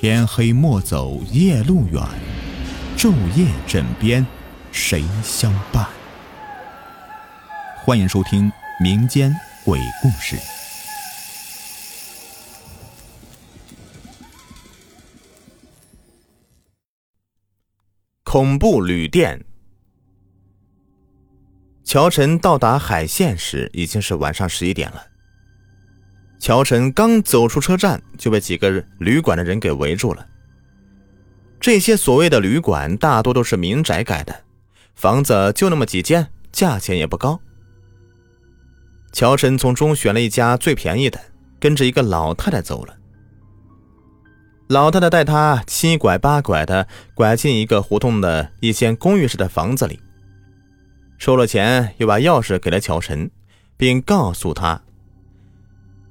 天黑莫走夜路远，昼夜枕边谁相伴？欢迎收听民间鬼故事。恐怖旅店。乔晨到达海县时，已经是晚上十一点了。乔晨刚走出车站，就被几个旅馆的人给围住了。这些所谓的旅馆大多都是民宅改的，房子就那么几间，价钱也不高。乔晨从中选了一家最便宜的，跟着一个老太太走了。老太太带他七拐八拐的拐进一个胡同的一间公寓式的房子里，收了钱，又把钥匙给了乔晨，并告诉他。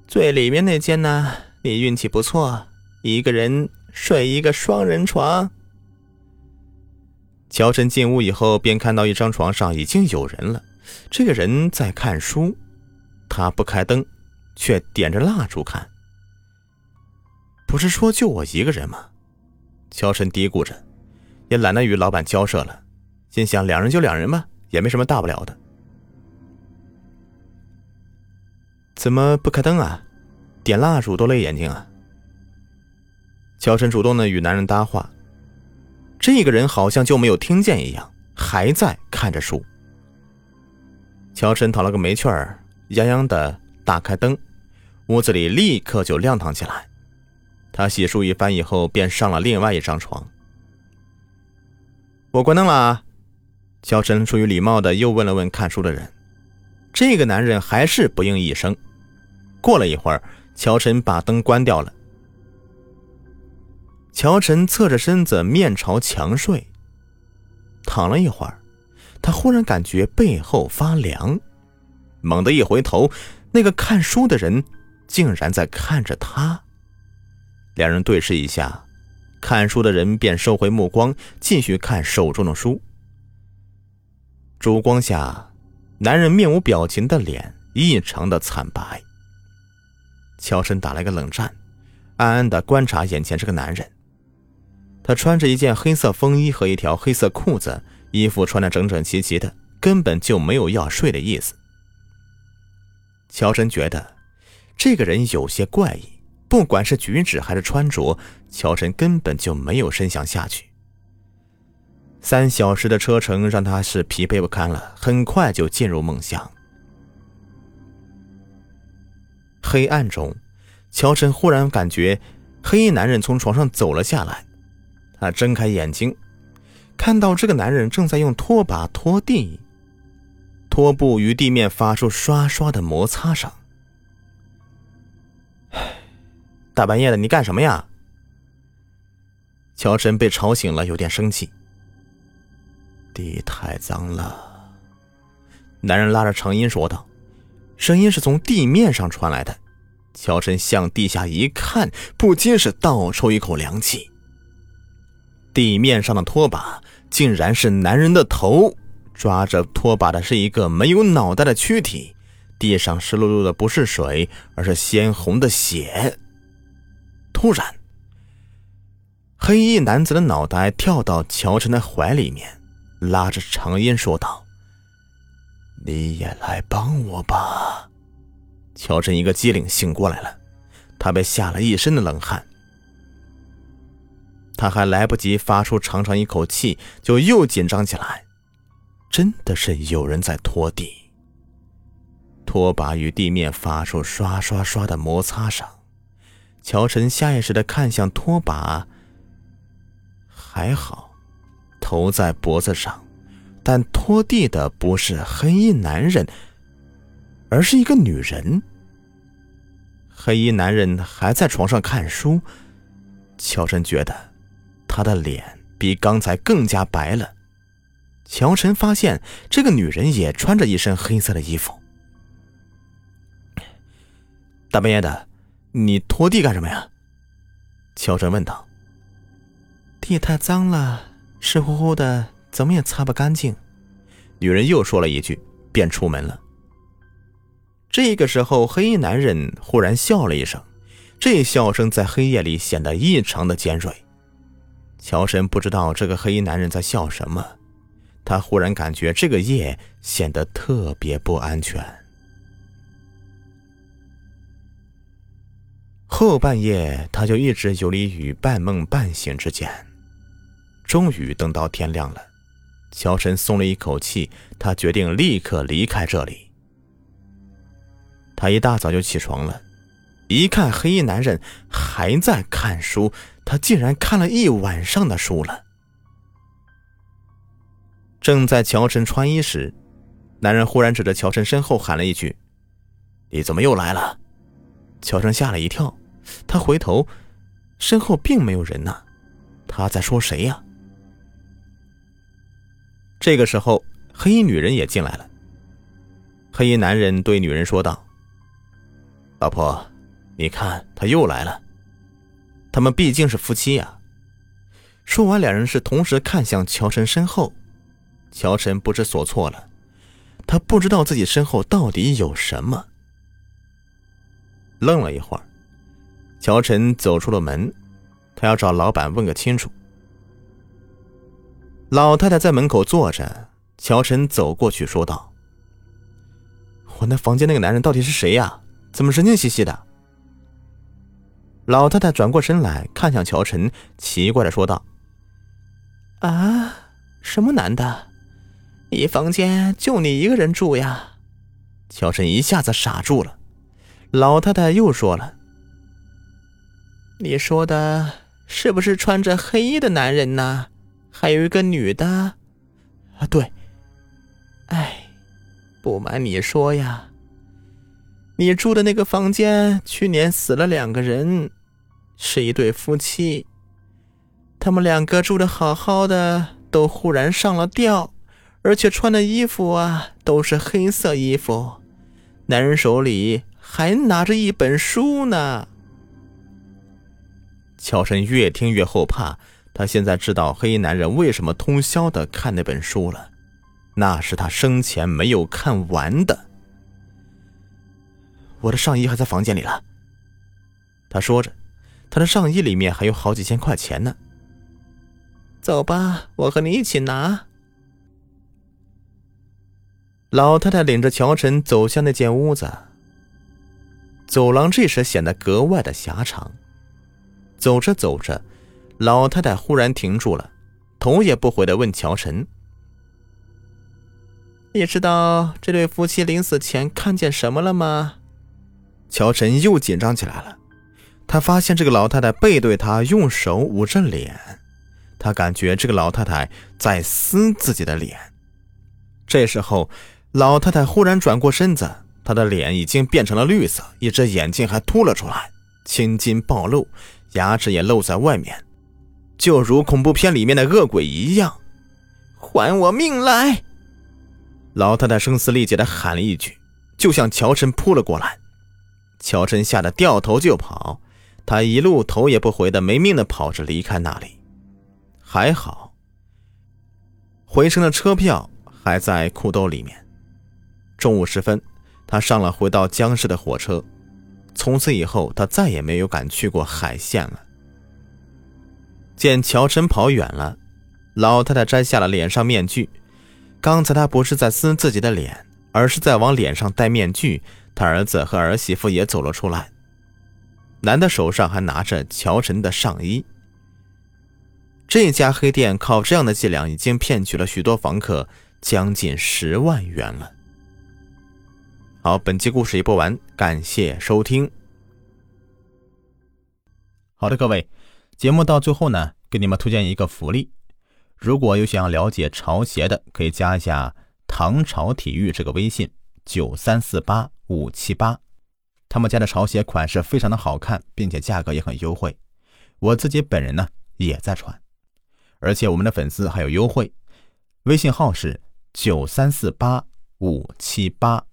最里面那间呢？你运气不错，一个人睡一个双人床。乔晨进屋以后，便看到一张床上已经有人了，这个人在看书，他不开灯，却点着蜡烛看。不是说就我一个人吗？乔晨嘀咕着，也懒得与老板交涉了，心想两人就两人吧，也没什么大不了的。怎么不开灯啊？点蜡烛都累眼睛啊！乔晨主动的与男人搭话，这个人好像就没有听见一样，还在看着书。乔晨讨了个没趣儿，洋洋的打开灯，屋子里立刻就亮堂起来。他洗漱一番以后，便上了另外一张床。我关灯了啊！乔晨出于礼貌的又问了问看书的人，这个男人还是不应一声。过了一会儿，乔晨把灯关掉了。乔晨侧着身子，面朝墙睡。躺了一会儿，他忽然感觉背后发凉，猛地一回头，那个看书的人竟然在看着他。两人对视一下，看书的人便收回目光，继续看手中的书。烛光下，男人面无表情的脸异常的惨白。乔晨打了个冷战，暗暗的观察眼前这个男人。他穿着一件黑色风衣和一条黑色裤子，衣服穿的整整齐齐的，根本就没有要睡的意思。乔晨觉得这个人有些怪异，不管是举止还是穿着，乔晨根本就没有深想下去。三小时的车程让他是疲惫不堪了，很快就进入梦乡。黑暗中，乔晨忽然感觉黑衣男人从床上走了下来。他睁开眼睛，看到这个男人正在用拖把拖地，拖布与地面发出刷刷的摩擦声。大半夜的，你干什么呀？乔晨被吵醒了，有点生气。地太脏了，男人拉着长音说道。声音是从地面上传来的，乔晨向地下一看，不禁是倒抽一口凉气。地面上的拖把竟然是男人的头，抓着拖把的是一个没有脑袋的躯体，地上湿漉漉的不是水，而是鲜红的血。突然，黑衣男子的脑袋跳到乔晨的怀里面，拉着长音说道。你也来帮我吧！乔晨一个机灵醒过来了，他被吓了一身的冷汗。他还来不及发出长长一口气，就又紧张起来。真的是有人在拖地，拖把与地面发出刷刷刷的摩擦声。乔晨下意识的看向拖把，还好，头在脖子上。但拖地的不是黑衣男人，而是一个女人。黑衣男人还在床上看书，乔晨觉得他的脸比刚才更加白了。乔晨发现这个女人也穿着一身黑色的衣服。大半夜的，你拖地干什么呀？乔晨问道。地太脏了，湿乎乎的。怎么也擦不干净，女人又说了一句，便出门了。这个时候，黑衣男人忽然笑了一声，这笑声在黑夜里显得异常的尖锐。乔神不知道这个黑衣男人在笑什么，他忽然感觉这个夜显得特别不安全。后半夜，他就一直游离于半梦半醒之间。终于等到天亮了，乔晨松了一口气，他决定立刻离开这里。他一大早就起床了，一看黑衣男人还在看书，他竟然看了一晚上的书了。正在乔晨穿衣时，男人忽然指着乔晨身后喊了一句：“你怎么又来了？”乔晨吓了一跳，他回头，身后并没有人呢。他在说谁呀？这个时候，黑衣女人也进来了。黑衣男人对女人说道：“老婆，你看他又来了。他们毕竟是夫妻呀。”说完，两人是同时看向乔晨身后。乔晨不知所措了，他不知道自己身后到底有什么。愣了一会儿，乔晨走出了门，他要找老板问个清楚。老太太在门口坐着，乔晨走过去说道：“我那房间那个男人到底是谁呀？怎么神经兮兮的？”老太太转过身来看向乔晨，奇怪的说道：“啊，什么男的？你房间就你一个人住呀？”乔晨一下子傻住了。老太太又说了：“你说的是不是穿着黑衣的男人呢？”还有一个女的，啊，对。哎，不瞒你说呀，你住的那个房间去年死了两个人，是一对夫妻。他们两个住的好好的，都忽然上了吊，而且穿的衣服啊都是黑色衣服，男人手里还拿着一本书呢。乔生越听越后怕。他现在知道黑衣男人为什么通宵的看那本书了，那是他生前没有看完的。我的上衣还在房间里了。他说着，他的上衣里面还有好几千块钱呢。走吧，我和你一起拿。老太太领着乔晨走向那间屋子。走廊这时显得格外的狭长。走着走着。老太太忽然停住了，头也不回的问乔晨：“你知道这对夫妻临死前看见什么了吗？”乔晨又紧张起来了，他发现这个老太太背对他，用手捂着脸，他感觉这个老太太在撕自己的脸。这时候，老太太忽然转过身子，她的脸已经变成了绿色，一只眼睛还凸了出来，青筋暴露，牙齿也露在外面。就如恐怖片里面的恶鬼一样，还我命来！老太太声嘶力竭的喊了一句，就向乔晨扑了过来。乔晨吓得掉头就跑，他一路头也不回的没命的跑着离开那里。还好，回程的车票还在裤兜里面。中午时分，他上了回到江市的火车。从此以后，他再也没有敢去过海县了。见乔晨跑远了，老太太摘下了脸上面具。刚才她不是在撕自己的脸，而是在往脸上戴面具。她儿子和儿媳妇也走了出来，男的手上还拿着乔晨的上衣。这家黑店靠这样的伎俩，已经骗取了许多房客将近十万元了。好，本期故事已播完，感谢收听。好的，各位。节目到最后呢，给你们推荐一个福利。如果有想要了解潮鞋的，可以加一下“唐朝体育”这个微信，九三四八五七八。他们家的潮鞋款式非常的好看，并且价格也很优惠。我自己本人呢也在穿，而且我们的粉丝还有优惠。微信号是九三四八五七八。